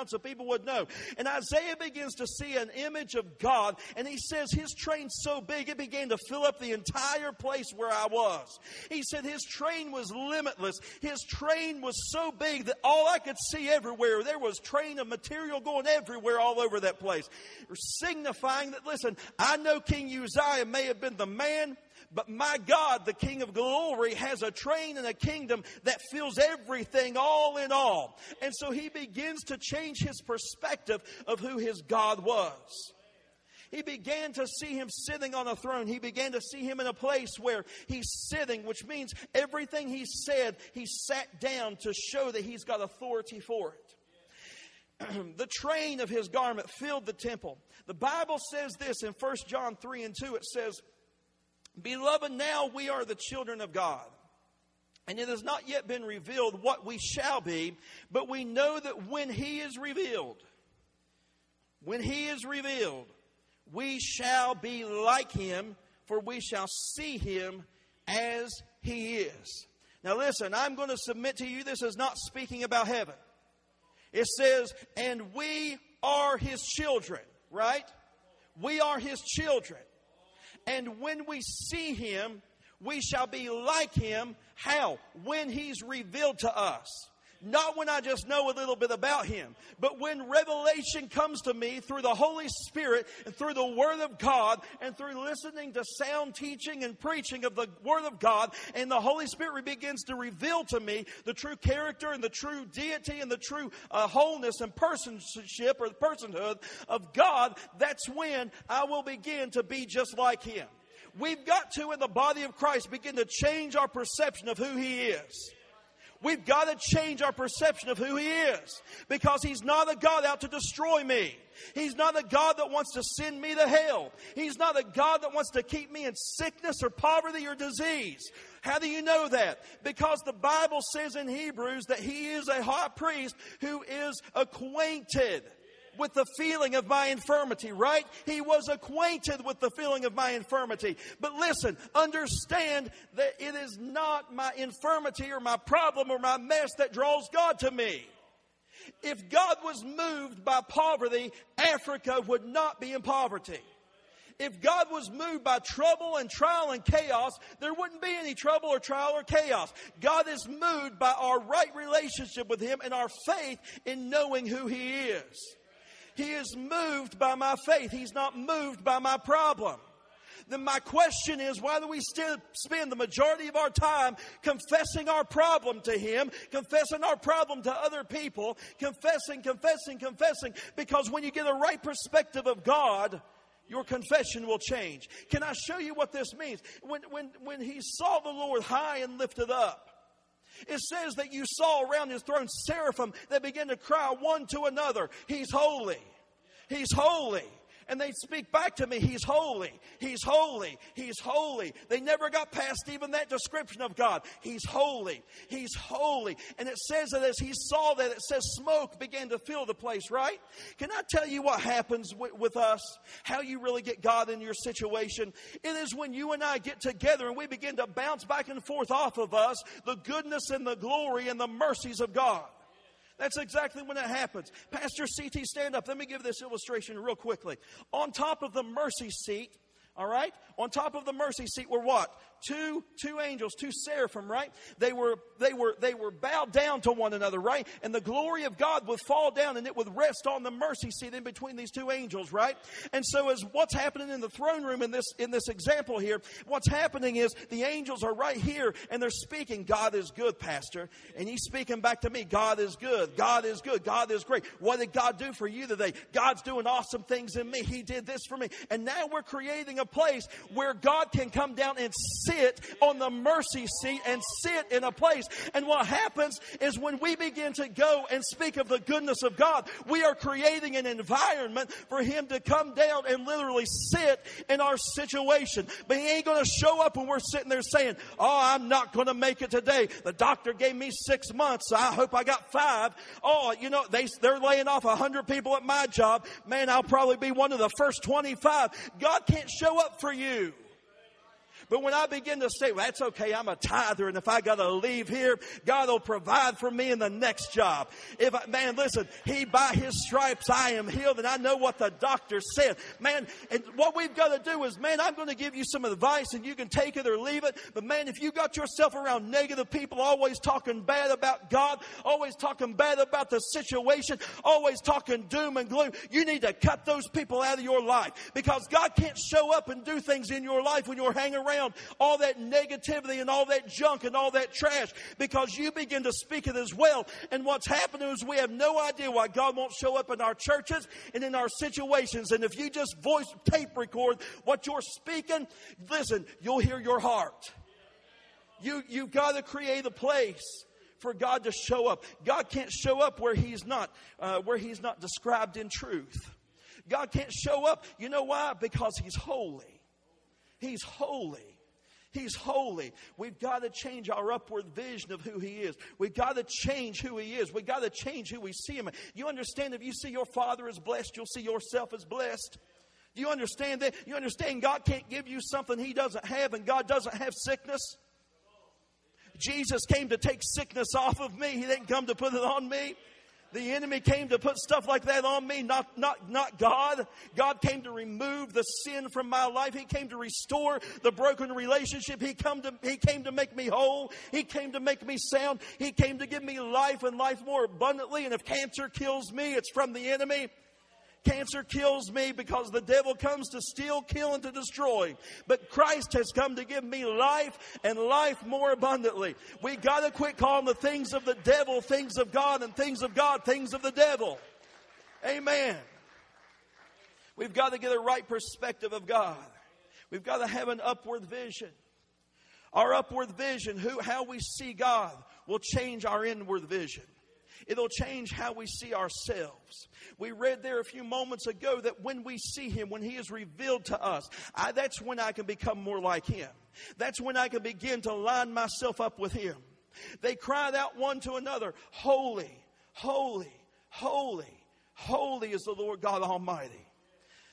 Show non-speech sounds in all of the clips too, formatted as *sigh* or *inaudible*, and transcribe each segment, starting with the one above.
around so people would know. And Isaiah begins to see an image of God, and he says his train's so big it began to fill up the entire place where I was. He said his train was limitless. His train was so big that all I could see everywhere, there was train of material going everywhere all over that place. Signifying that, listen, I know King Uzziah may have been the man but my God, the King of glory, has a train and a kingdom that fills everything all in all. And so he begins to change his perspective of who his God was. He began to see him sitting on a throne. He began to see him in a place where he's sitting, which means everything he said, he sat down to show that he's got authority for it. *clears throat* the train of his garment filled the temple. The Bible says this in 1 John 3 and 2. It says, Beloved, now we are the children of God. And it has not yet been revealed what we shall be, but we know that when He is revealed, when He is revealed, we shall be like Him, for we shall see Him as He is. Now, listen, I'm going to submit to you this is not speaking about heaven. It says, and we are His children, right? We are His children. And when we see him, we shall be like him. How? When he's revealed to us. Not when I just know a little bit about him, but when revelation comes to me through the Holy Spirit and through the Word of God and through listening to sound teaching and preaching of the Word of God, and the Holy Spirit begins to reveal to me the true character and the true deity and the true uh, wholeness and personship or personhood of God, that's when I will begin to be just like him. We've got to, in the body of Christ, begin to change our perception of who he is. We've got to change our perception of who He is because He's not a God out to destroy me. He's not a God that wants to send me to hell. He's not a God that wants to keep me in sickness or poverty or disease. How do you know that? Because the Bible says in Hebrews that He is a high priest who is acquainted with the feeling of my infirmity, right? He was acquainted with the feeling of my infirmity. But listen, understand that it is not my infirmity or my problem or my mess that draws God to me. If God was moved by poverty, Africa would not be in poverty. If God was moved by trouble and trial and chaos, there wouldn't be any trouble or trial or chaos. God is moved by our right relationship with Him and our faith in knowing who He is. He is moved by my faith. He's not moved by my problem. Then my question is, why do we still spend the majority of our time confessing our problem to Him, confessing our problem to other people, confessing, confessing, confessing? Because when you get a right perspective of God, your confession will change. Can I show you what this means? When, when, when he saw the Lord high and lifted up, it says that you saw around his throne seraphim that began to cry one to another, He's holy. He's holy and they speak back to me, He's holy, He's holy, He's holy. They never got past even that description of God. He's holy, He's holy. And it says that as He saw that, it says smoke began to fill the place, right? Can I tell you what happens with, with us? How you really get God in your situation? It is when you and I get together and we begin to bounce back and forth off of us the goodness and the glory and the mercies of God. That's exactly when it happens. Pastor CT, stand up. Let me give this illustration real quickly. On top of the mercy seat, all right, on top of the mercy seat were what? Two two angels, two seraphim, right? They were they were they were bowed down to one another, right? And the glory of God would fall down and it would rest on the mercy seat in between these two angels, right? And so as what's happening in the throne room in this in this example here, what's happening is the angels are right here and they're speaking, God is good, Pastor. And he's speaking back to me, God is good, God is good, God is great. What did God do for you today? God's doing awesome things in me. He did this for me. And now we're creating a place where God can come down and sit on the mercy seat and sit in a place. And what happens is when we begin to go and speak of the goodness of God, we are creating an environment for Him to come down and literally sit in our situation. But He ain't going to show up when we're sitting there saying, Oh, I'm not going to make it today. The doctor gave me six months. So I hope I got five. Oh, you know, they, they're laying off a hundred people at my job. Man, I'll probably be one of the first 25. God can't show up for you But when I begin to say, well, that's okay, I'm a tither, and if I got to leave here, God will provide for me in the next job. If I, man, listen, He by His stripes I am healed, and I know what the doctor said. Man, and what we've got to do is, man, I'm going to give you some advice, and you can take it or leave it. But man, if you got yourself around negative people, always talking bad about God, always talking bad about the situation, always talking doom and gloom, you need to cut those people out of your life because God can't show up and do things in your life when you're hanging around all that negativity and all that junk and all that trash because you begin to speak it as well. And what's happening is we have no idea why God won't show up in our churches and in our situations. And if you just voice tape record what you're speaking, listen, you'll hear your heart. You, you've got to create a place for God to show up. God can't show up where He's not, uh, where He's not described in truth. God can't show up. You know why? Because He's holy. He's holy. He's holy. We've got to change our upward vision of who He is. We've got to change who He is. We've got to change who we see Him. You understand if you see your Father as blessed, you'll see yourself as blessed. Do you understand that? You understand God can't give you something He doesn't have, and God doesn't have sickness? Jesus came to take sickness off of me. He didn't come to put it on me. The enemy came to put stuff like that on me, not, not, not God. God came to remove the sin from my life. He came to restore the broken relationship. He, come to, he came to make me whole. He came to make me sound. He came to give me life and life more abundantly. And if cancer kills me, it's from the enemy. Cancer kills me because the devil comes to steal, kill, and to destroy. But Christ has come to give me life and life more abundantly. We got to quit calling the things of the devil things of God and things of God things of the devil. Amen. We've got to get a right perspective of God. We've got to have an upward vision. Our upward vision, who, how we see God, will change our inward vision. It'll change how we see ourselves. We read there a few moments ago that when we see Him, when He is revealed to us, I, that's when I can become more like Him. That's when I can begin to line myself up with Him. They cried out one to another, Holy, holy, holy, holy is the Lord God Almighty.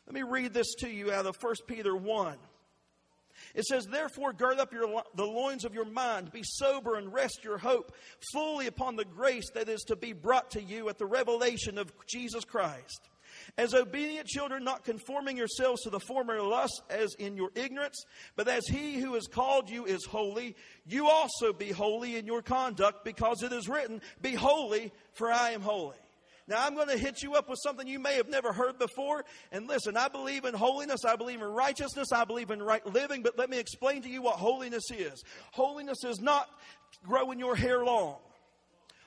Let me read this to you out of 1 Peter 1. It says, Therefore, gird up your, the loins of your mind, be sober, and rest your hope fully upon the grace that is to be brought to you at the revelation of Jesus Christ. As obedient children, not conforming yourselves to the former lust as in your ignorance, but as he who has called you is holy, you also be holy in your conduct, because it is written, Be holy, for I am holy. Now, I'm going to hit you up with something you may have never heard before. And listen, I believe in holiness. I believe in righteousness. I believe in right living. But let me explain to you what holiness is. Holiness is not growing your hair long.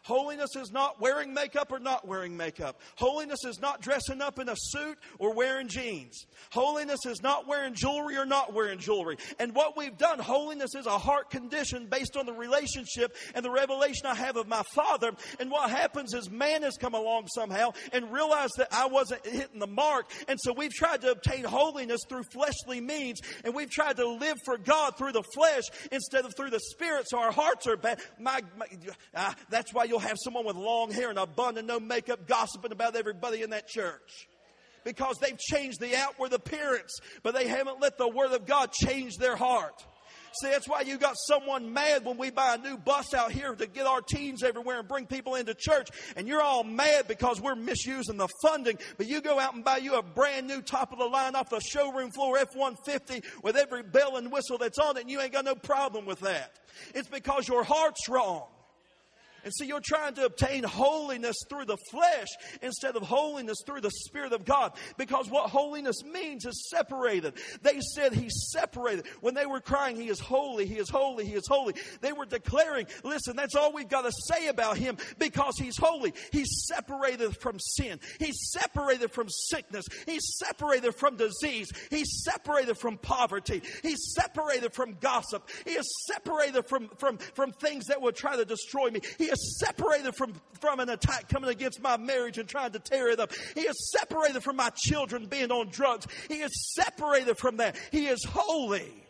Holiness is not wearing makeup or not wearing makeup. Holiness is not dressing up in a suit or wearing jeans. Holiness is not wearing jewelry or not wearing jewelry. And what we've done, holiness is a heart condition based on the relationship and the revelation I have of my Father. And what happens is man has come along somehow and realized that I wasn't hitting the mark. And so we've tried to obtain holiness through fleshly means and we've tried to live for God through the flesh instead of through the spirit. So our hearts are bad. My, my uh, that's why you'll have someone with long hair and a bun and no makeup gossiping about everybody in that church. Because they've changed the outward appearance, but they haven't let the Word of God change their heart. See, that's why you got someone mad when we buy a new bus out here to get our teens everywhere and bring people into church. And you're all mad because we're misusing the funding. But you go out and buy you a brand new top of the line off the showroom floor F 150 with every bell and whistle that's on it, and you ain't got no problem with that. It's because your heart's wrong. And so you're trying to obtain holiness through the flesh instead of holiness through the Spirit of God. Because what holiness means is separated. They said he's separated. When they were crying, he is holy, he is holy, he is holy. They were declaring, listen, that's all we've got to say about him because he's holy. He's separated from sin. He's separated from sickness. He's separated from disease. He's separated from poverty. He's separated from gossip. He is separated from, from, from things that would try to destroy me. He is separated from, from an attack coming against my marriage and trying to tear it up. He is separated from my children being on drugs. He is separated from that. He is holy.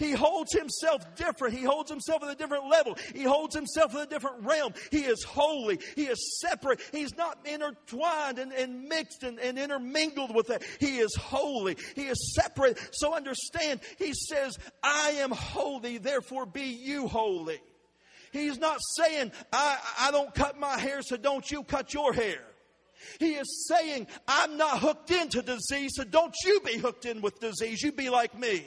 He holds himself different. He holds himself at a different level. He holds himself in a different realm. He is holy. He is separate. He's not intertwined and, and mixed and, and intermingled with that. He is holy. He is separate. So understand, he says, I am holy, therefore be you holy. He's not saying, I, I don't cut my hair, so don't you cut your hair. He is saying, I'm not hooked into disease, so don't you be hooked in with disease. You be like me.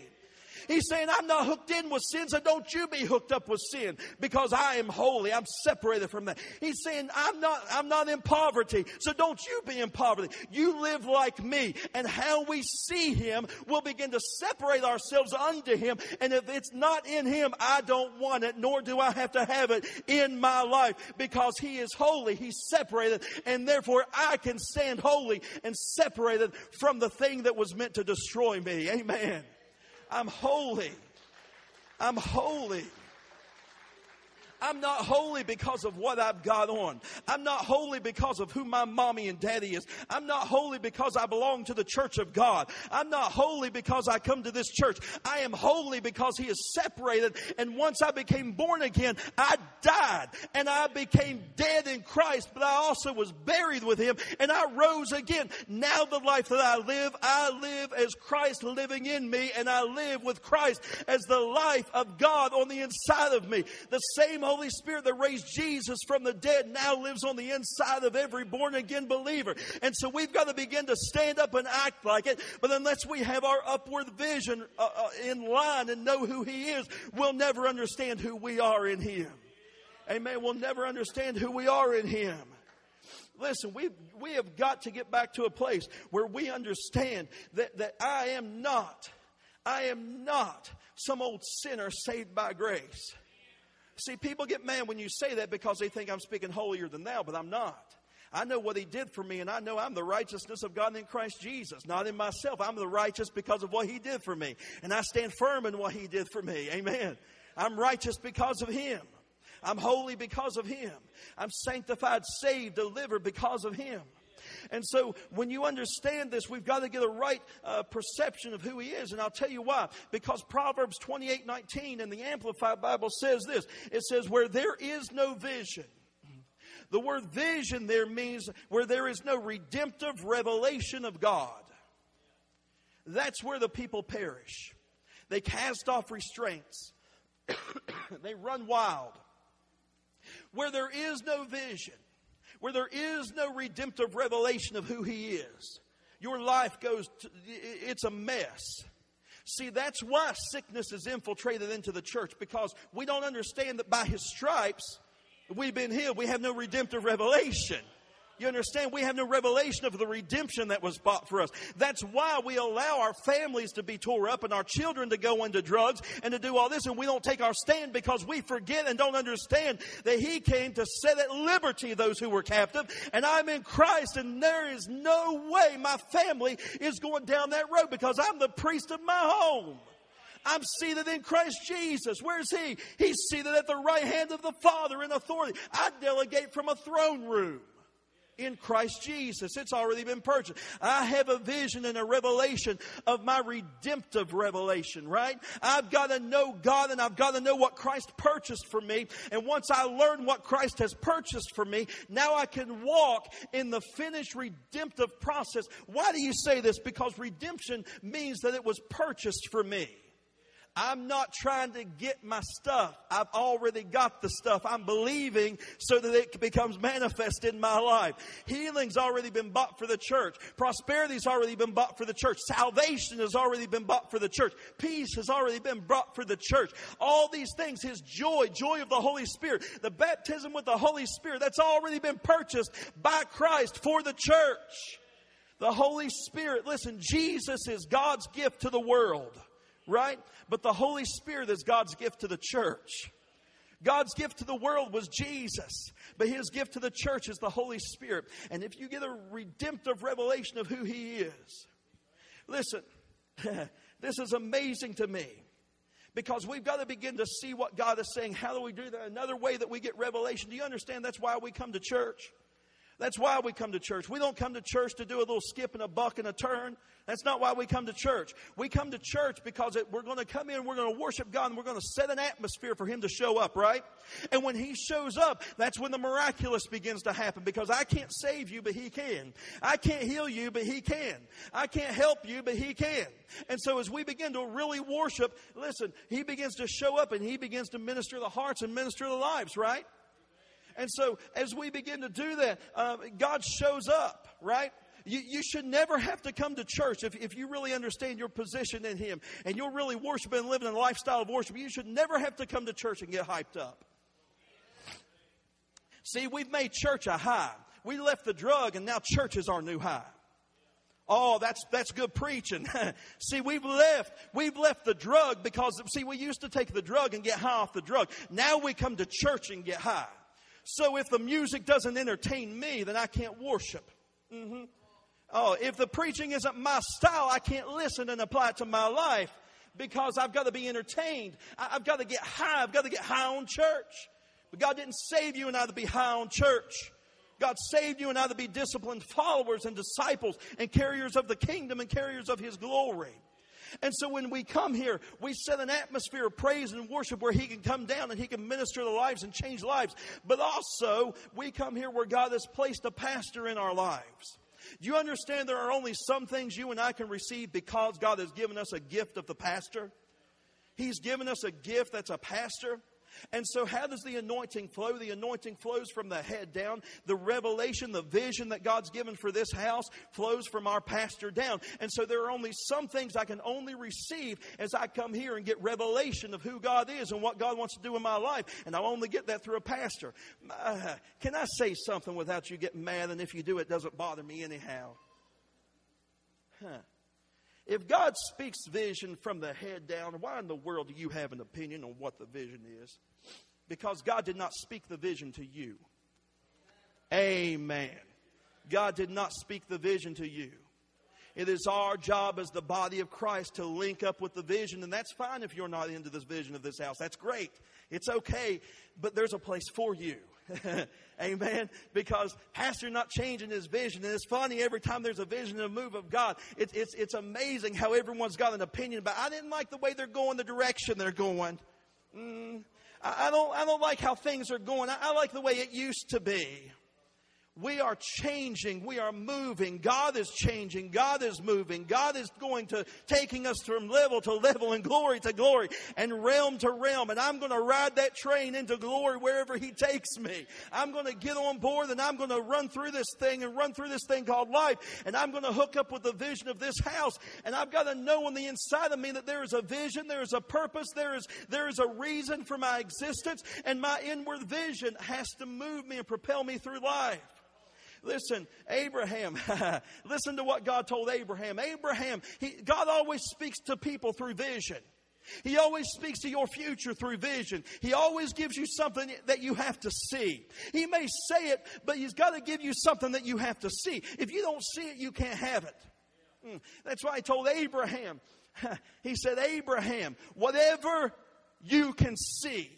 He's saying, I'm not hooked in with sin, so don't you be hooked up with sin because I am holy. I'm separated from that. He's saying, I'm not, I'm not in poverty, so don't you be in poverty. You live like me. And how we see him, we'll begin to separate ourselves unto him. And if it's not in him, I don't want it, nor do I have to have it in my life because he is holy. He's separated. And therefore I can stand holy and separated from the thing that was meant to destroy me. Amen. I'm holy. I'm holy. I'm not holy because of what I've got on. I'm not holy because of who my mommy and daddy is. I'm not holy because I belong to the church of God. I'm not holy because I come to this church. I am holy because He is separated. And once I became born again, I died and I became dead in Christ, but I also was buried with Him and I rose again. Now the life that I live, I live as Christ living in me and I live with Christ as the life of God on the inside of me. The same Holy Spirit that raised Jesus from the dead now lives on the inside of every born again believer. And so we've got to begin to stand up and act like it. But unless we have our upward vision uh, uh, in line and know who He is, we'll never understand who we are in Him. Amen. We'll never understand who we are in Him. Listen, we we have got to get back to a place where we understand that, that I am not, I am not some old sinner saved by grace. See, people get mad when you say that because they think I'm speaking holier than thou, but I'm not. I know what he did for me, and I know I'm the righteousness of God in Christ Jesus, not in myself. I'm the righteous because of what he did for me. And I stand firm in what he did for me. Amen. I'm righteous because of him. I'm holy because of him. I'm sanctified, saved, delivered because of him. And so when you understand this, we've got to get a right uh, perception of who he is. And I'll tell you why. Because Proverbs 28 19 in the Amplified Bible says this it says, Where there is no vision, the word vision there means where there is no redemptive revelation of God. That's where the people perish. They cast off restraints, *coughs* they run wild. Where there is no vision, where there is no redemptive revelation of who He is, your life goes, to, it's a mess. See, that's why sickness is infiltrated into the church because we don't understand that by His stripes we've been healed. We have no redemptive revelation. You understand? We have no revelation of the redemption that was bought for us. That's why we allow our families to be tore up and our children to go into drugs and to do all this, and we don't take our stand because we forget and don't understand that He came to set at liberty those who were captive. And I'm in Christ, and there is no way my family is going down that road because I'm the priest of my home. I'm seated in Christ Jesus. Where's He? He's seated at the right hand of the Father in authority. I delegate from a throne room in Christ Jesus. It's already been purchased. I have a vision and a revelation of my redemptive revelation, right? I've got to know God and I've got to know what Christ purchased for me. And once I learn what Christ has purchased for me, now I can walk in the finished redemptive process. Why do you say this? Because redemption means that it was purchased for me. I'm not trying to get my stuff. I've already got the stuff. I'm believing so that it becomes manifest in my life. Healing's already been bought for the church. Prosperity's already been bought for the church. Salvation has already been bought for the church. Peace has already been brought for the church. All these things, His joy, joy of the Holy Spirit, the baptism with the Holy Spirit, that's already been purchased by Christ for the church. The Holy Spirit, listen, Jesus is God's gift to the world right? But the Holy Spirit is God's gift to the church. God's gift to the world was Jesus, but his gift to the church is the Holy Spirit. And if you get a redemptive revelation of who he is, listen, *laughs* this is amazing to me because we've got to begin to see what God is saying. How do we do that? Another way that we get revelation. Do you understand that's why we come to church? That's why we come to church. We don't come to church to do a little skip and a buck and a turn. That's not why we come to church. We come to church because it, we're going to come in, we're going to worship God, and we're going to set an atmosphere for Him to show up, right? And when He shows up, that's when the miraculous begins to happen because I can't save you, but He can. I can't heal you, but He can. I can't help you, but He can. And so as we begin to really worship, listen, He begins to show up and He begins to minister the hearts and minister the lives, right? And so as we begin to do that, uh, God shows up, right? You, you should never have to come to church if, if you really understand your position in Him and you're really worshiping and living a lifestyle of worship. You should never have to come to church and get hyped up. See, we've made church a high. We left the drug and now church is our new high. Oh, that's that's good preaching. *laughs* see, we've left we've left the drug because see, we used to take the drug and get high off the drug. Now we come to church and get high. So if the music doesn't entertain me, then I can't worship. Mm-hmm. Oh, if the preaching isn't my style, I can't listen and apply it to my life because I've got to be entertained. I've got to get high. I've got to get high on church. But God didn't save you and I to be high on church. God saved you and I to be disciplined followers and disciples and carriers of the kingdom and carriers of His glory. And so when we come here, we set an atmosphere of praise and worship where He can come down and He can minister the lives and change lives. But also, we come here where God has placed a pastor in our lives. Do you understand there are only some things you and I can receive because God has given us a gift of the pastor? He's given us a gift that's a pastor. And so, how does the anointing flow? The anointing flows from the head down. The revelation, the vision that God's given for this house flows from our pastor down. And so, there are only some things I can only receive as I come here and get revelation of who God is and what God wants to do in my life. And I'll only get that through a pastor. Uh, can I say something without you getting mad? And if you do, it doesn't bother me anyhow. Huh. If God speaks vision from the head down, why in the world do you have an opinion on what the vision is? Because God did not speak the vision to you. Amen. God did not speak the vision to you. It is our job as the body of Christ to link up with the vision, and that's fine if you're not into this vision of this house. That's great. It's okay, but there's a place for you. *laughs* Amen. Because Pastor not changing his vision. And it's funny every time there's a vision and a move of God. It's, it's, it's amazing how everyone's got an opinion about I didn't like the way they're going, the direction they're going. Mm, I, I, don't, I don't like how things are going. I, I like the way it used to be. We are changing. We are moving. God is changing. God is moving. God is going to taking us from level to level and glory to glory and realm to realm. And I'm going to ride that train into glory wherever He takes me. I'm going to get on board and I'm going to run through this thing and run through this thing called life. And I'm going to hook up with the vision of this house. And I've got to know on the inside of me that there is a vision, there is a purpose, there is, there is a reason for my existence. And my inward vision has to move me and propel me through life. Listen, Abraham, *laughs* listen to what God told Abraham. Abraham, he, God always speaks to people through vision. He always speaks to your future through vision. He always gives you something that you have to see. He may say it, but He's got to give you something that you have to see. If you don't see it, you can't have it. Hmm. That's why He told Abraham, *laughs* He said, Abraham, whatever you can see,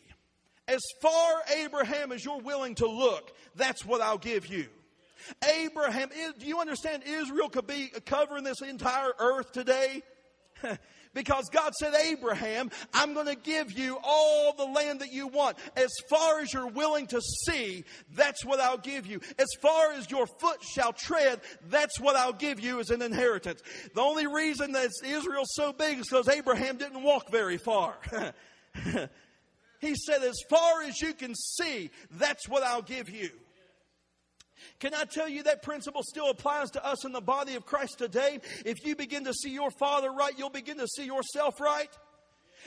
as far, Abraham, as you're willing to look, that's what I'll give you. Abraham, do you understand Israel could be covering this entire earth today? *laughs* because God said, Abraham, I'm going to give you all the land that you want. As far as you're willing to see, that's what I'll give you. As far as your foot shall tread, that's what I'll give you as an inheritance. The only reason that Israel's so big is because Abraham didn't walk very far. *laughs* he said, as far as you can see, that's what I'll give you. Can I tell you that principle still applies to us in the body of Christ today? If you begin to see your Father right, you'll begin to see yourself right.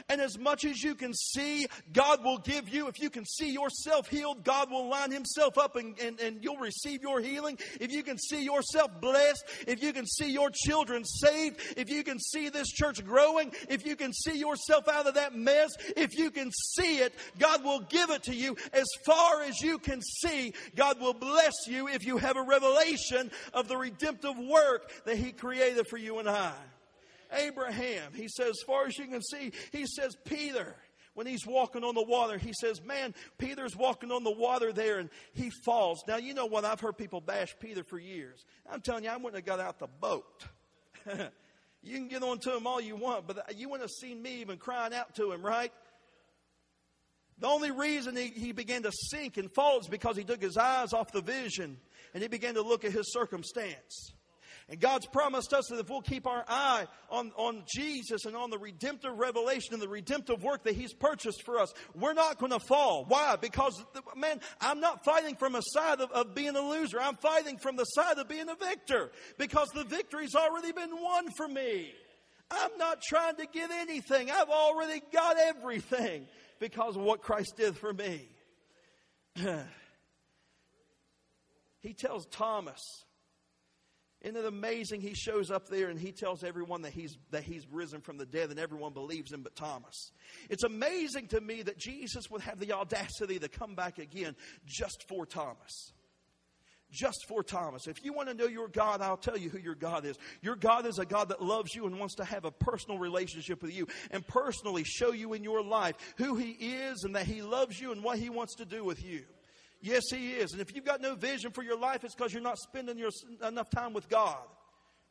And as much as you can see, God will give you. If you can see yourself healed, God will line Himself up and, and, and you'll receive your healing. If you can see yourself blessed, if you can see your children saved, if you can see this church growing, if you can see yourself out of that mess, if you can see it, God will give it to you. As far as you can see, God will bless you if you have a revelation of the redemptive work that He created for you and I. Abraham. He says, as far as you can see, he says, Peter. when he's walking on the water, he says, Man, Peter's walking on the water there and he falls. Now, you know what? I've heard people bash Peter for years. I'm telling you, I wouldn't have got out the boat. *laughs* you can get on to him all you want, but you wouldn't have seen me even crying out to him, right? The only reason he, he began to sink and fall is because he took his eyes off the vision and he began to look at his circumstance. And God's promised us that if we'll keep our eye on, on Jesus and on the redemptive revelation and the redemptive work that He's purchased for us, we're not going to fall. Why? Because, man, I'm not fighting from a side of, of being a loser. I'm fighting from the side of being a victor because the victory's already been won for me. I'm not trying to get anything. I've already got everything because of what Christ did for me. *clears throat* he tells Thomas, isn't it amazing? He shows up there and he tells everyone that he's, that he's risen from the dead and everyone believes him but Thomas. It's amazing to me that Jesus would have the audacity to come back again just for Thomas. Just for Thomas. If you want to know your God, I'll tell you who your God is. Your God is a God that loves you and wants to have a personal relationship with you and personally show you in your life who He is and that He loves you and what He wants to do with you. Yes, He is. And if you've got no vision for your life, it's because you're not spending your, enough time with God.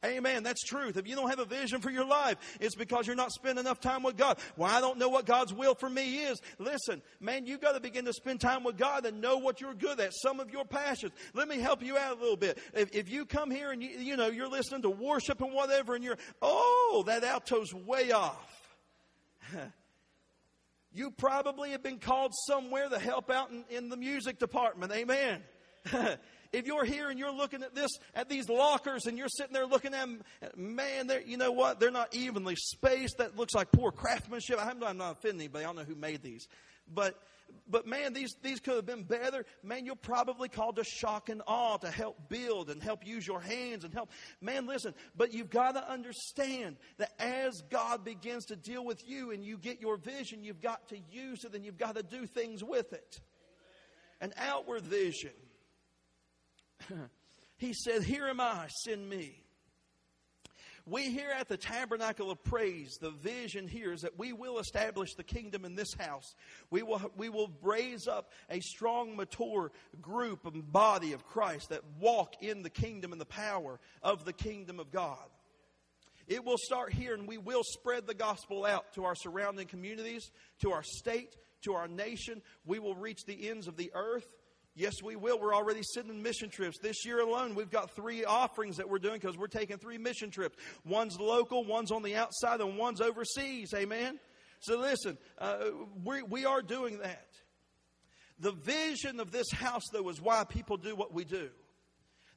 Amen. That's truth. If you don't have a vision for your life, it's because you're not spending enough time with God. Well, I don't know what God's will for me is. Listen, man, you've got to begin to spend time with God and know what you're good at, some of your passions. Let me help you out a little bit. If, if you come here and you, you know, you're listening to worship and whatever and you're, oh, that alto's way off. *laughs* You probably have been called somewhere to help out in, in the music department. Amen. *laughs* if you're here and you're looking at this, at these lockers, and you're sitting there looking at them, man, you know what? They're not evenly spaced. That looks like poor craftsmanship. I'm, I'm not offending anybody. I don't know who made these. But but man, these, these could have been better. Man, you're probably called to shock and awe to help build and help use your hands and help. Man, listen, but you've got to understand that as God begins to deal with you and you get your vision, you've got to use it and you've got to do things with it. An outward vision. *laughs* he said, Here am I, send me. We here at the Tabernacle of Praise, the vision here is that we will establish the kingdom in this house. We will, we will raise up a strong, mature group and body of Christ that walk in the kingdom and the power of the kingdom of God. It will start here and we will spread the gospel out to our surrounding communities, to our state, to our nation. We will reach the ends of the earth. Yes, we will. We're already sending mission trips. This year alone, we've got three offerings that we're doing because we're taking three mission trips. One's local, one's on the outside, and one's overseas. Amen? So listen, uh, we, we are doing that. The vision of this house, though, is why people do what we do.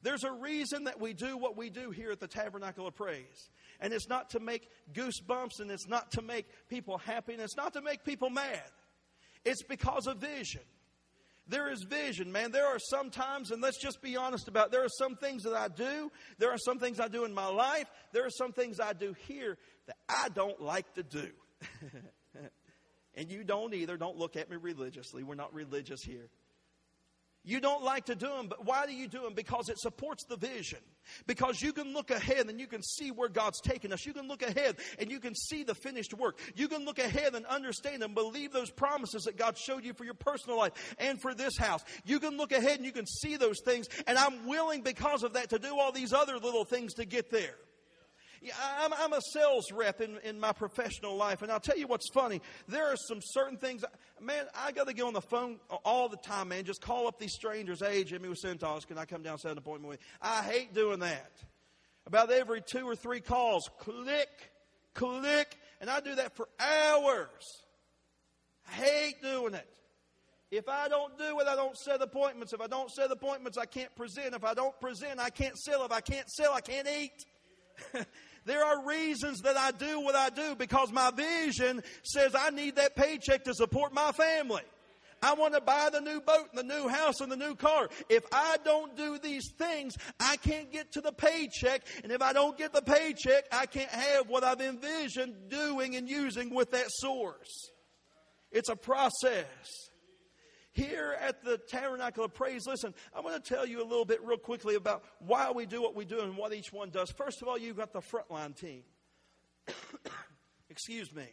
There's a reason that we do what we do here at the Tabernacle of Praise. And it's not to make goosebumps, and it's not to make people happy, and it's not to make people mad. It's because of vision. There is vision, man. There are some times, and let's just be honest about it, there are some things that I do. There are some things I do in my life. There are some things I do here that I don't like to do. *laughs* and you don't either. Don't look at me religiously. We're not religious here. You don't like to do them, but why do you do them? Because it supports the vision. Because you can look ahead and you can see where God's taken us. You can look ahead and you can see the finished work. You can look ahead and understand and believe those promises that God showed you for your personal life and for this house. You can look ahead and you can see those things. And I'm willing because of that to do all these other little things to get there. Yeah, I'm, I'm a sales rep in, in my professional life, and I'll tell you what's funny. There are some certain things, man, I got to get on the phone all the time, man. Just call up these strangers. Hey, Jimmy with Cintas, can I come down and set an appointment with you? I hate doing that. About every two or three calls, click, click, and I do that for hours. I hate doing it. If I don't do it, I don't set appointments. If I don't set appointments, I can't present. If I don't present, I can't sell. If I can't sell, I can't eat. *laughs* There are reasons that I do what I do because my vision says I need that paycheck to support my family. I want to buy the new boat and the new house and the new car. If I don't do these things, I can't get to the paycheck. And if I don't get the paycheck, I can't have what I've envisioned doing and using with that source. It's a process here at the Tabernacle of Praise, listen, I'm going to tell you a little bit real quickly about why we do what we do and what each one does. First of all, you've got the frontline team. *coughs* Excuse me.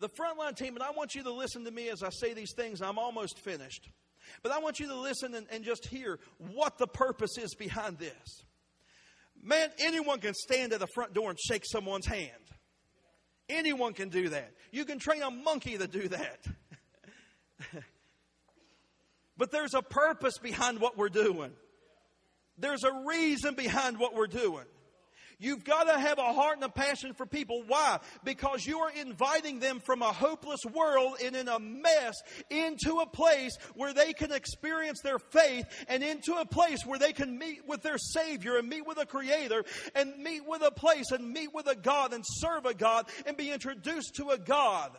The frontline team, and I want you to listen to me as I say these things, I'm almost finished. But I want you to listen and, and just hear what the purpose is behind this. Man, anyone can stand at the front door and shake someone's hand. Anyone can do that. You can train a monkey to do that. *laughs* but there's a purpose behind what we're doing. There's a reason behind what we're doing. You've got to have a heart and a passion for people. Why? Because you are inviting them from a hopeless world and in a mess into a place where they can experience their faith and into a place where they can meet with their Savior and meet with a Creator and meet with a place and meet with a God and serve a God and be introduced to a God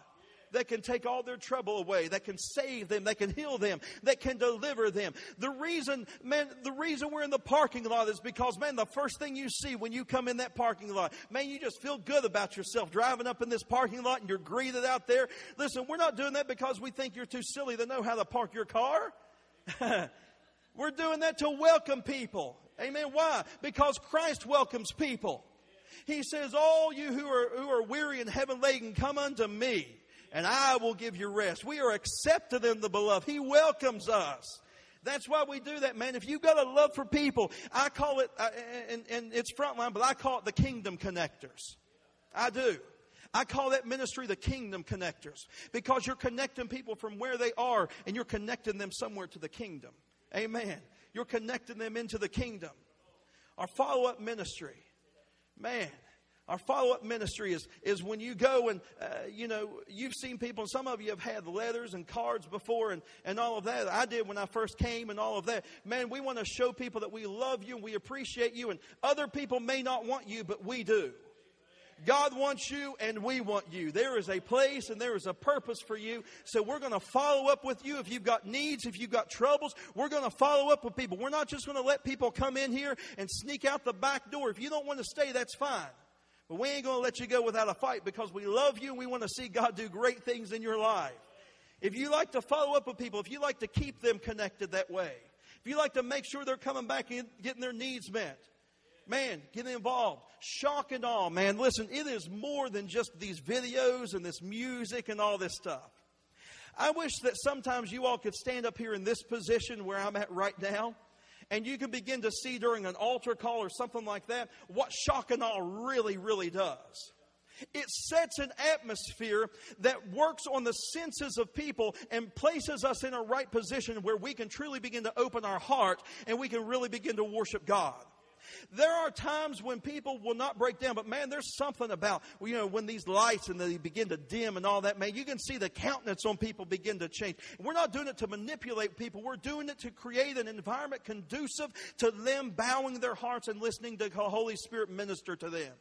that can take all their trouble away, that can save them, that can heal them, that can deliver them. The reason, man, the reason we're in the parking lot is because, man, the first thing you see when you come in that parking lot, man, you just feel good about yourself driving up in this parking lot and you're greeted out there. Listen, we're not doing that because we think you're too silly to know how to park your car. *laughs* we're doing that to welcome people. Amen. Why? Because Christ welcomes people. He says, All you who are, who are weary and heaven laden, come unto me and I will give you rest. We are accepted in the beloved. He welcomes us. That's why we do that, man. If you've got a love for people, I call it, uh, and, and it's frontline, but I call it the kingdom connectors. I do. I call that ministry the kingdom connectors because you're connecting people from where they are and you're connecting them somewhere to the kingdom. Amen. You're connecting them into the kingdom. Our follow up ministry, man, our follow up ministry is, is when you go and, uh, you know, you've seen people, some of you have had letters and cards before and, and all of that. I did when I first came and all of that. Man, we want to show people that we love you and we appreciate you, and other people may not want you, but we do. God wants you and we want you. There is a place and there is a purpose for you. So we're going to follow up with you. If you've got needs, if you've got troubles, we're going to follow up with people. We're not just going to let people come in here and sneak out the back door. If you don't want to stay, that's fine. But we ain't going to let you go without a fight because we love you and we want to see God do great things in your life. If you like to follow up with people, if you like to keep them connected that way, if you like to make sure they're coming back and getting their needs met, man, get involved. Shock and awe, man. Listen, it is more than just these videos and this music and all this stuff. I wish that sometimes you all could stand up here in this position where I'm at right now and you can begin to see during an altar call or something like that what shock and awe really, really does. It sets an atmosphere that works on the senses of people and places us in a right position where we can truly begin to open our heart and we can really begin to worship God. There are times when people will not break down, but man, there's something about, you know, when these lights and they begin to dim and all that, man, you can see the countenance on people begin to change. We're not doing it to manipulate people. We're doing it to create an environment conducive to them bowing their hearts and listening to the Holy Spirit minister to them.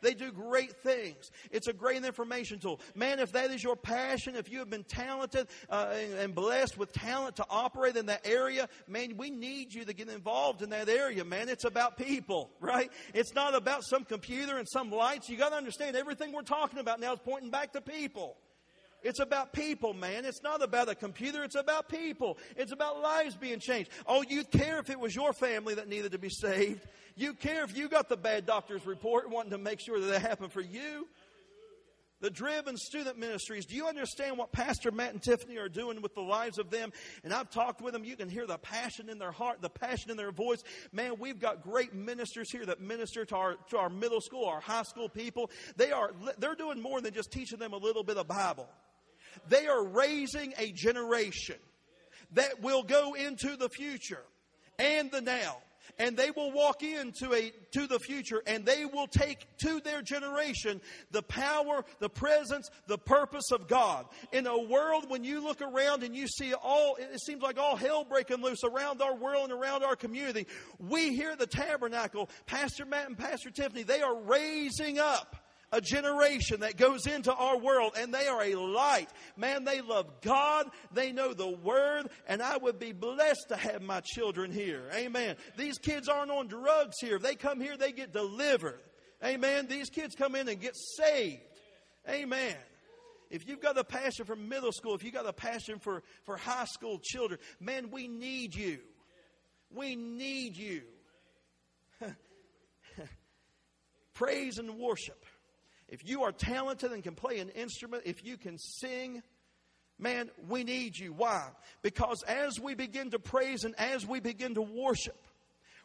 They do great things. It's a great information tool. Man, if that is your passion, if you have been talented uh, and, and blessed with talent to operate in that area, man, we need you to get involved in that area, man. It's about people, *laughs* right? It's not about some computer and some lights. You got to understand everything we're talking about now is pointing back to people. It's about people, man. It's not about a computer. It's about people. It's about lives being changed. Oh, you'd care if it was your family that needed to be saved. You care if you got the bad doctor's report wanting to make sure that that happened for you. The driven student ministries. Do you understand what Pastor Matt and Tiffany are doing with the lives of them? And I've talked with them. You can hear the passion in their heart, the passion in their voice. Man, we've got great ministers here that minister to our, to our middle school, our high school people. They are, they're doing more than just teaching them a little bit of Bible. They are raising a generation that will go into the future and the now. And they will walk into a to the future and they will take to their generation the power the presence the purpose of god. In a world when you look around and you see all it seems like all hell breaking loose around our world and around our community we here at the tabernacle. Pastor matt and pastor tiffany they are raising up a generation that goes into our world and they are a light. Man, they love God. They know the word and I would be blessed to have my children here. Amen. These kids aren't on drugs here. If they come here, they get delivered. Amen. These kids come in and get saved. Amen. If you've got a passion for middle school, if you've got a passion for, for high school children, man, we need you. We need you. *laughs* Praise and worship If you are talented and can play an instrument, if you can sing, man, we need you. Why? Because as we begin to praise and as we begin to worship,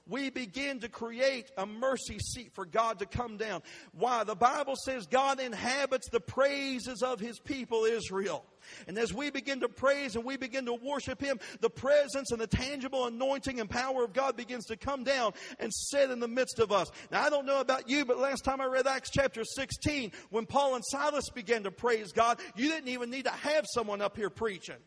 we begin to create a mercy seat for God to come down. Why? The Bible says God inhabits the praises of His people, Israel. And as we begin to praise and we begin to worship Him, the presence and the tangible anointing and power of God begins to come down and sit in the midst of us. Now, I don't know about you, but last time I read Acts chapter 16, when Paul and Silas began to praise God, you didn't even need to have someone up here preaching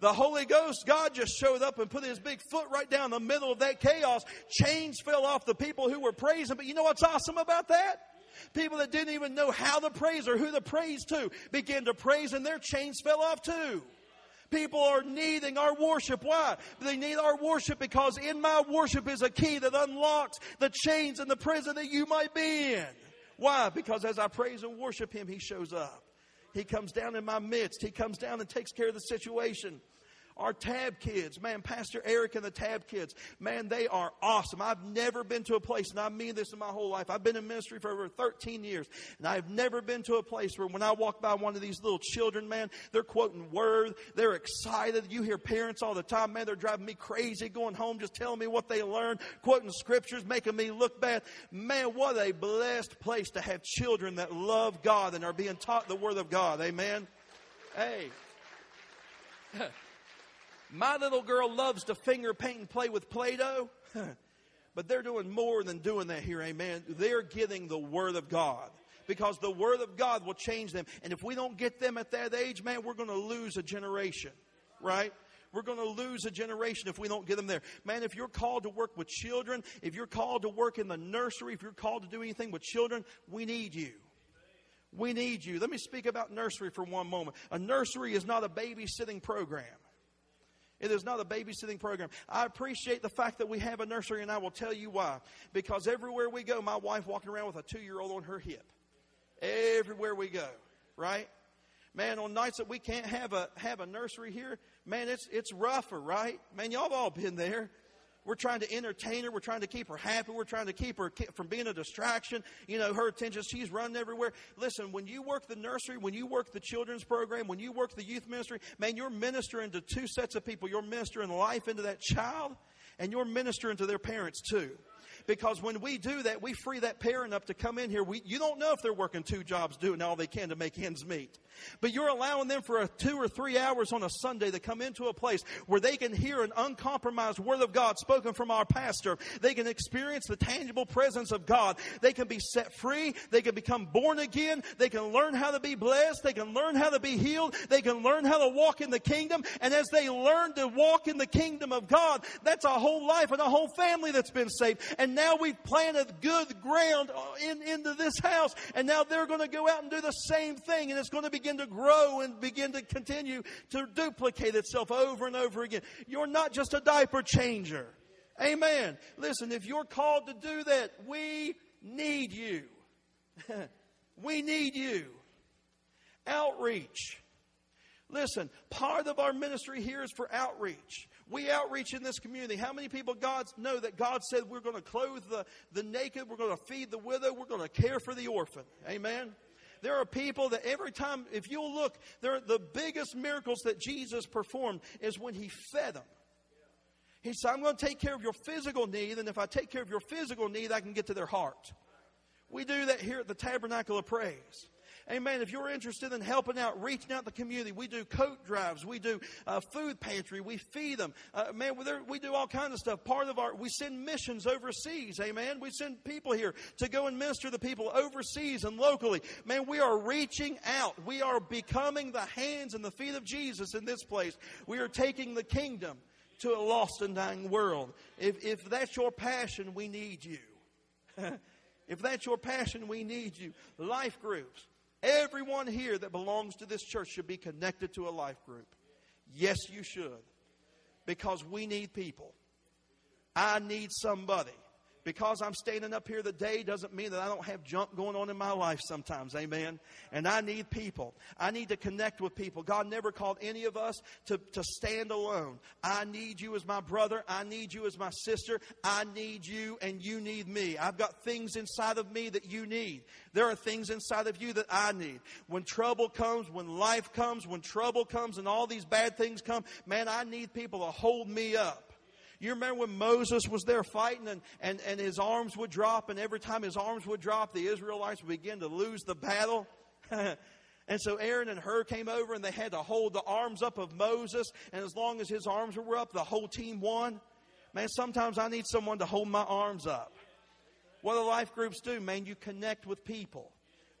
the Holy Ghost, God just showed up and put his big foot right down the middle of that chaos. Chains fell off the people who were praising. But you know what's awesome about that? People that didn't even know how to praise or who to praise to began to praise and their chains fell off too. People are needing our worship. Why? They need our worship because in my worship is a key that unlocks the chains and the prison that you might be in. Why? Because as I praise and worship Him, He shows up. He comes down in my midst. He comes down and takes care of the situation. Our tab kids, man, Pastor Eric and the tab kids, man, they are awesome. I've never been to a place, and I mean this in my whole life. I've been in ministry for over 13 years, and I've never been to a place where when I walk by one of these little children, man, they're quoting word, they're excited. You hear parents all the time, man, they're driving me crazy, going home just telling me what they learned, quoting scriptures, making me look bad. Man, what a blessed place to have children that love God and are being taught the Word of God. Amen. Hey. *laughs* My little girl loves to finger paint and play with Play Doh. *laughs* but they're doing more than doing that here, amen. They're getting the Word of God because the Word of God will change them. And if we don't get them at that age, man, we're going to lose a generation, right? We're going to lose a generation if we don't get them there. Man, if you're called to work with children, if you're called to work in the nursery, if you're called to do anything with children, we need you. We need you. Let me speak about nursery for one moment. A nursery is not a babysitting program. It is not a babysitting program. I appreciate the fact that we have a nursery, and I will tell you why. Because everywhere we go, my wife walking around with a two year old on her hip. Everywhere we go, right? Man, on nights that we can't have a have a nursery here, man, it's it's rougher, right? Man, y'all have all been there. We're trying to entertain her. We're trying to keep her happy. We're trying to keep her from being a distraction. You know, her attention, she's running everywhere. Listen, when you work the nursery, when you work the children's program, when you work the youth ministry, man, you're ministering to two sets of people. You're ministering life into that child, and you're ministering to their parents too. Because when we do that, we free that parent up to come in here. We, you don't know if they're working two jobs, doing all they can to make ends meet. But you're allowing them for two or three hours on a Sunday to come into a place where they can hear an uncompromised word of God spoken from our pastor. They can experience the tangible presence of God. They can be set free. They can become born again. They can learn how to be blessed. They can learn how to be healed. They can learn how to walk in the kingdom. And as they learn to walk in the kingdom of God, that's a whole life and a whole family that's been saved. And now we've planted good ground in, into this house. And now they're going to go out and do the same thing. And it's going to begin begin to grow and begin to continue to duplicate itself over and over again. You're not just a diaper changer. Amen. Listen, if you're called to do that, we need you. *laughs* we need you. Outreach. Listen, part of our ministry here is for outreach. We outreach in this community. How many people God know that God said we're going to clothe the, the naked, we're going to feed the widow, we're going to care for the orphan? Amen. There are people that every time, if you'll look, there the biggest miracles that Jesus performed is when he fed them. He said, I'm going to take care of your physical need, and if I take care of your physical need, I can get to their heart. We do that here at the Tabernacle of Praise. Amen. If you're interested in helping out, reaching out the community, we do coat drives, we do uh, food pantry, we feed them. Uh, man, we do all kinds of stuff. Part of our, we send missions overseas. Amen. We send people here to go and minister to people overseas and locally. Man, we are reaching out. We are becoming the hands and the feet of Jesus in this place. We are taking the kingdom to a lost and dying world. If, if that's your passion, we need you. *laughs* if that's your passion, we need you. Life groups. Everyone here that belongs to this church should be connected to a life group. Yes, you should. Because we need people. I need somebody Because I'm standing up here today doesn't mean that I don't have junk going on in my life sometimes. Amen. And I need people. I need to connect with people. God never called any of us to, to stand alone. I need you as my brother. I need you as my sister. I need you and you need me. I've got things inside of me that you need. There are things inside of you that I need. When trouble comes, when life comes, when trouble comes and all these bad things come, man, I need people to hold me up. You remember when Moses was there fighting and, and, and his arms would drop, and every time his arms would drop, the Israelites would begin to lose the battle? *laughs* and so Aaron and Hur came over and they had to hold the arms up of Moses, and as long as his arms were up, the whole team won. Man, sometimes I need someone to hold my arms up. What do life groups do? Man, you connect with people.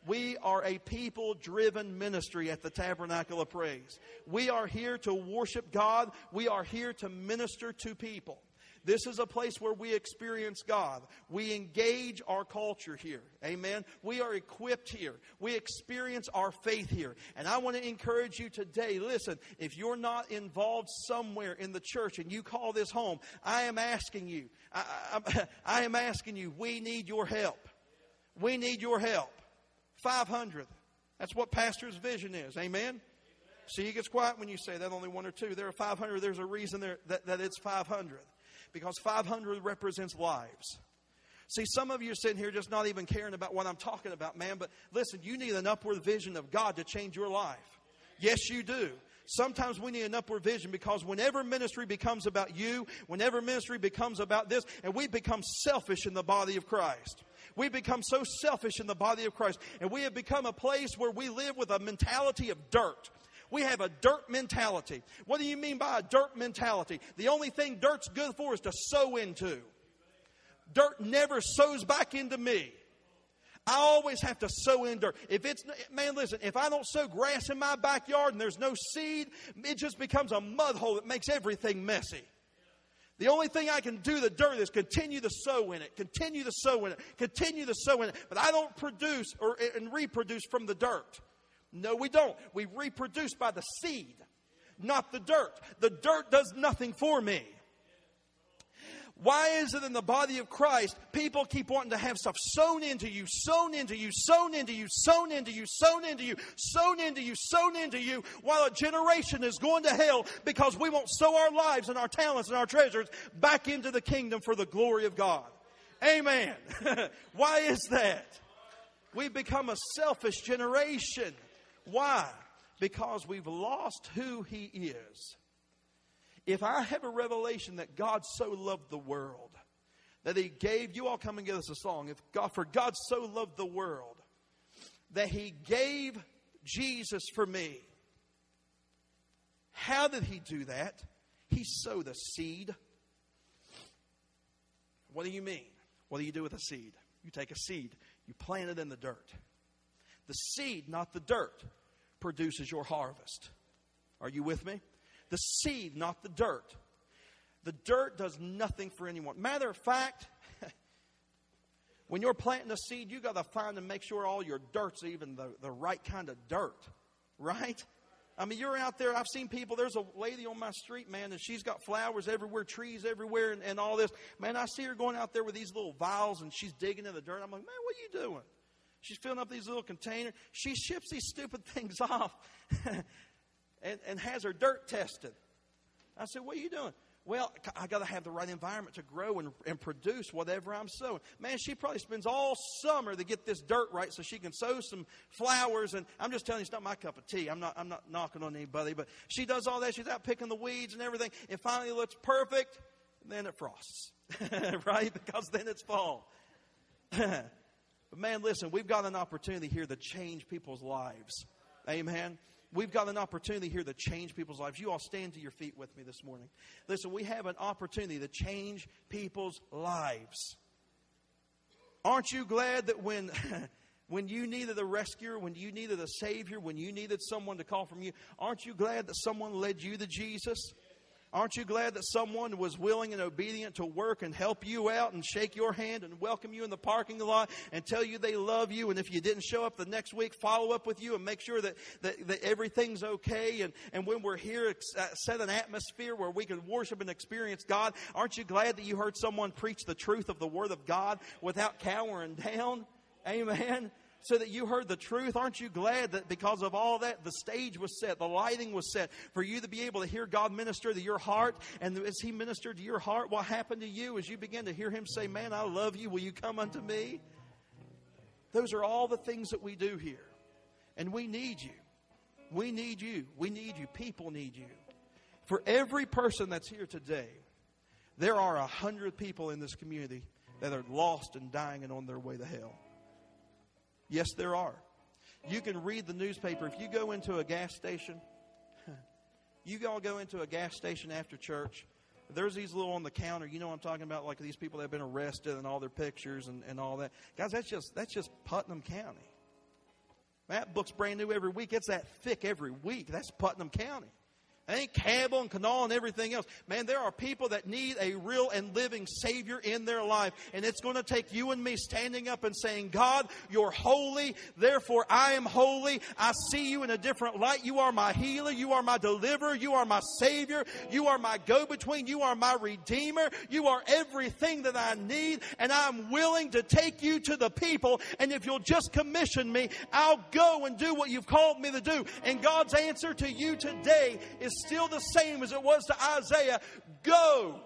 We are a people driven ministry at the Tabernacle of Praise. We are here to worship God. We are here to minister to people. This is a place where we experience God. We engage our culture here. Amen. We are equipped here. We experience our faith here. And I want to encourage you today listen, if you're not involved somewhere in the church and you call this home, I am asking you, I, I, *laughs* I am asking you, we need your help. We need your help. 500. That's what pastor's vision is. Amen? See, he gets quiet when you say that, only one or two. There are 500. There's a reason there, that, that it's 500. Because 500 represents lives. See, some of you are sitting here just not even caring about what I'm talking about, man. But listen, you need an upward vision of God to change your life. Yes, you do. Sometimes we need an upward vision because whenever ministry becomes about you, whenever ministry becomes about this, and we become selfish in the body of Christ. We become so selfish in the body of Christ, and we have become a place where we live with a mentality of dirt. We have a dirt mentality. What do you mean by a dirt mentality? The only thing dirt's good for is to sow into. Dirt never sows back into me. I always have to sow in dirt. If it's, man, listen, if I don't sow grass in my backyard and there's no seed, it just becomes a mud hole that makes everything messy. The only thing I can do the dirt is continue to sow in it, continue to sow in it, continue to sow in it. But I don't produce or and reproduce from the dirt. No, we don't. We reproduce by the seed, not the dirt. The dirt does nothing for me. Why is it in the body of Christ, people keep wanting to have stuff sown into you, sown into you, sown into you, sown into you, sown into you, sown into you, sown into you, while a generation is going to hell because we won't sow our lives and our talents and our treasures back into the kingdom for the glory of God? Amen. *laughs* Why is that? We've become a selfish generation. Why? Because we've lost who He is if I have a revelation that God so loved the world, that He gave, you all come and give us a song. If God, for God so loved the world, that He gave Jesus for me. How did He do that? He sowed a seed. What do you mean? What do you do with a seed? You take a seed, you plant it in the dirt. The seed, not the dirt, produces your harvest. Are you with me? The seed, not the dirt. The dirt does nothing for anyone. Matter of fact, *laughs* when you're planting a seed, you got to find and make sure all your dirt's even the, the right kind of dirt, right? I mean, you're out there. I've seen people. There's a lady on my street, man, and she's got flowers everywhere, trees everywhere, and, and all this. Man, I see her going out there with these little vials and she's digging in the dirt. I'm like, man, what are you doing? She's filling up these little containers. She ships these stupid *laughs* things off and, and has her dirt tested. I said, What are you doing? Well, I got to have the right environment to grow and, and produce whatever I'm sowing. Man, she probably spends all summer to get this dirt right so she can sow some flowers. And I'm just telling you, it's not my cup of tea. I'm not, I'm not knocking on anybody, but she does all that. She's out picking the weeds and everything. It finally looks perfect. Then it frosts, *laughs* right? Because then it's fall. *laughs* but man, listen, we've got an opportunity here to change people's lives. Amen we've got an opportunity here to change people's lives. You all stand to your feet with me this morning. Listen, we have an opportunity to change people's lives. Aren't you glad that when. *laughs* when you needed a rescuer, when you needed a savior, when you needed someone to call from you, aren't you glad that someone led you to Jesus? Aren't you glad that someone was willing and obedient to work and help you out and shake your hand and welcome you in the parking lot and tell you they love you? And if you didn't show up the next week, follow up with you and make sure that, that, that everything's okay. And, and when we're here, uh, set an atmosphere where we can worship and experience God. Aren't you glad that you heard someone preach the truth of the Word of God without cowering *laughs* down? Amen so that you heard the truth. Aren't you glad that because of all that, the stage was set, the lighting was set for you to be able to hear God minister to your heart? And as He ministered to your heart, what happened to you as you began to hear Him say, Man, I love you. Will you come unto me? Those are all the things that we do here. And we need you. We need you. We need you. People need you. For every person that's here today, there are a hundred people in this community that are lost and dying and on their way to hell. Yes, there are. You can read the newspaper. If you go into a gas station, *laughs* you all go into a gas station after church. There's these little on the counter. You know what I'm talking about? Like these people that have been arrested and all their pictures and, and all that. Guys, that's just that's just Putnam County. That book's brand new every week. It's that thick every week. That's Putnam County. Ain't Cabell and Kanawha and everything else. Man, there are people that need a real and living Savior in their life. And it's going to take you and me standing up and saying, God, you're holy. Therefore, I am holy. I see you in a different light. You are my healer. You are my deliverer. You are my Savior. You are my go between. You are my Redeemer. You are everything that I need. And I'm willing to take you to the people. And if you'll just commission me, I'll go and do what you've called me to do. And God's answer to you today is still the same as it was to Isaiah go.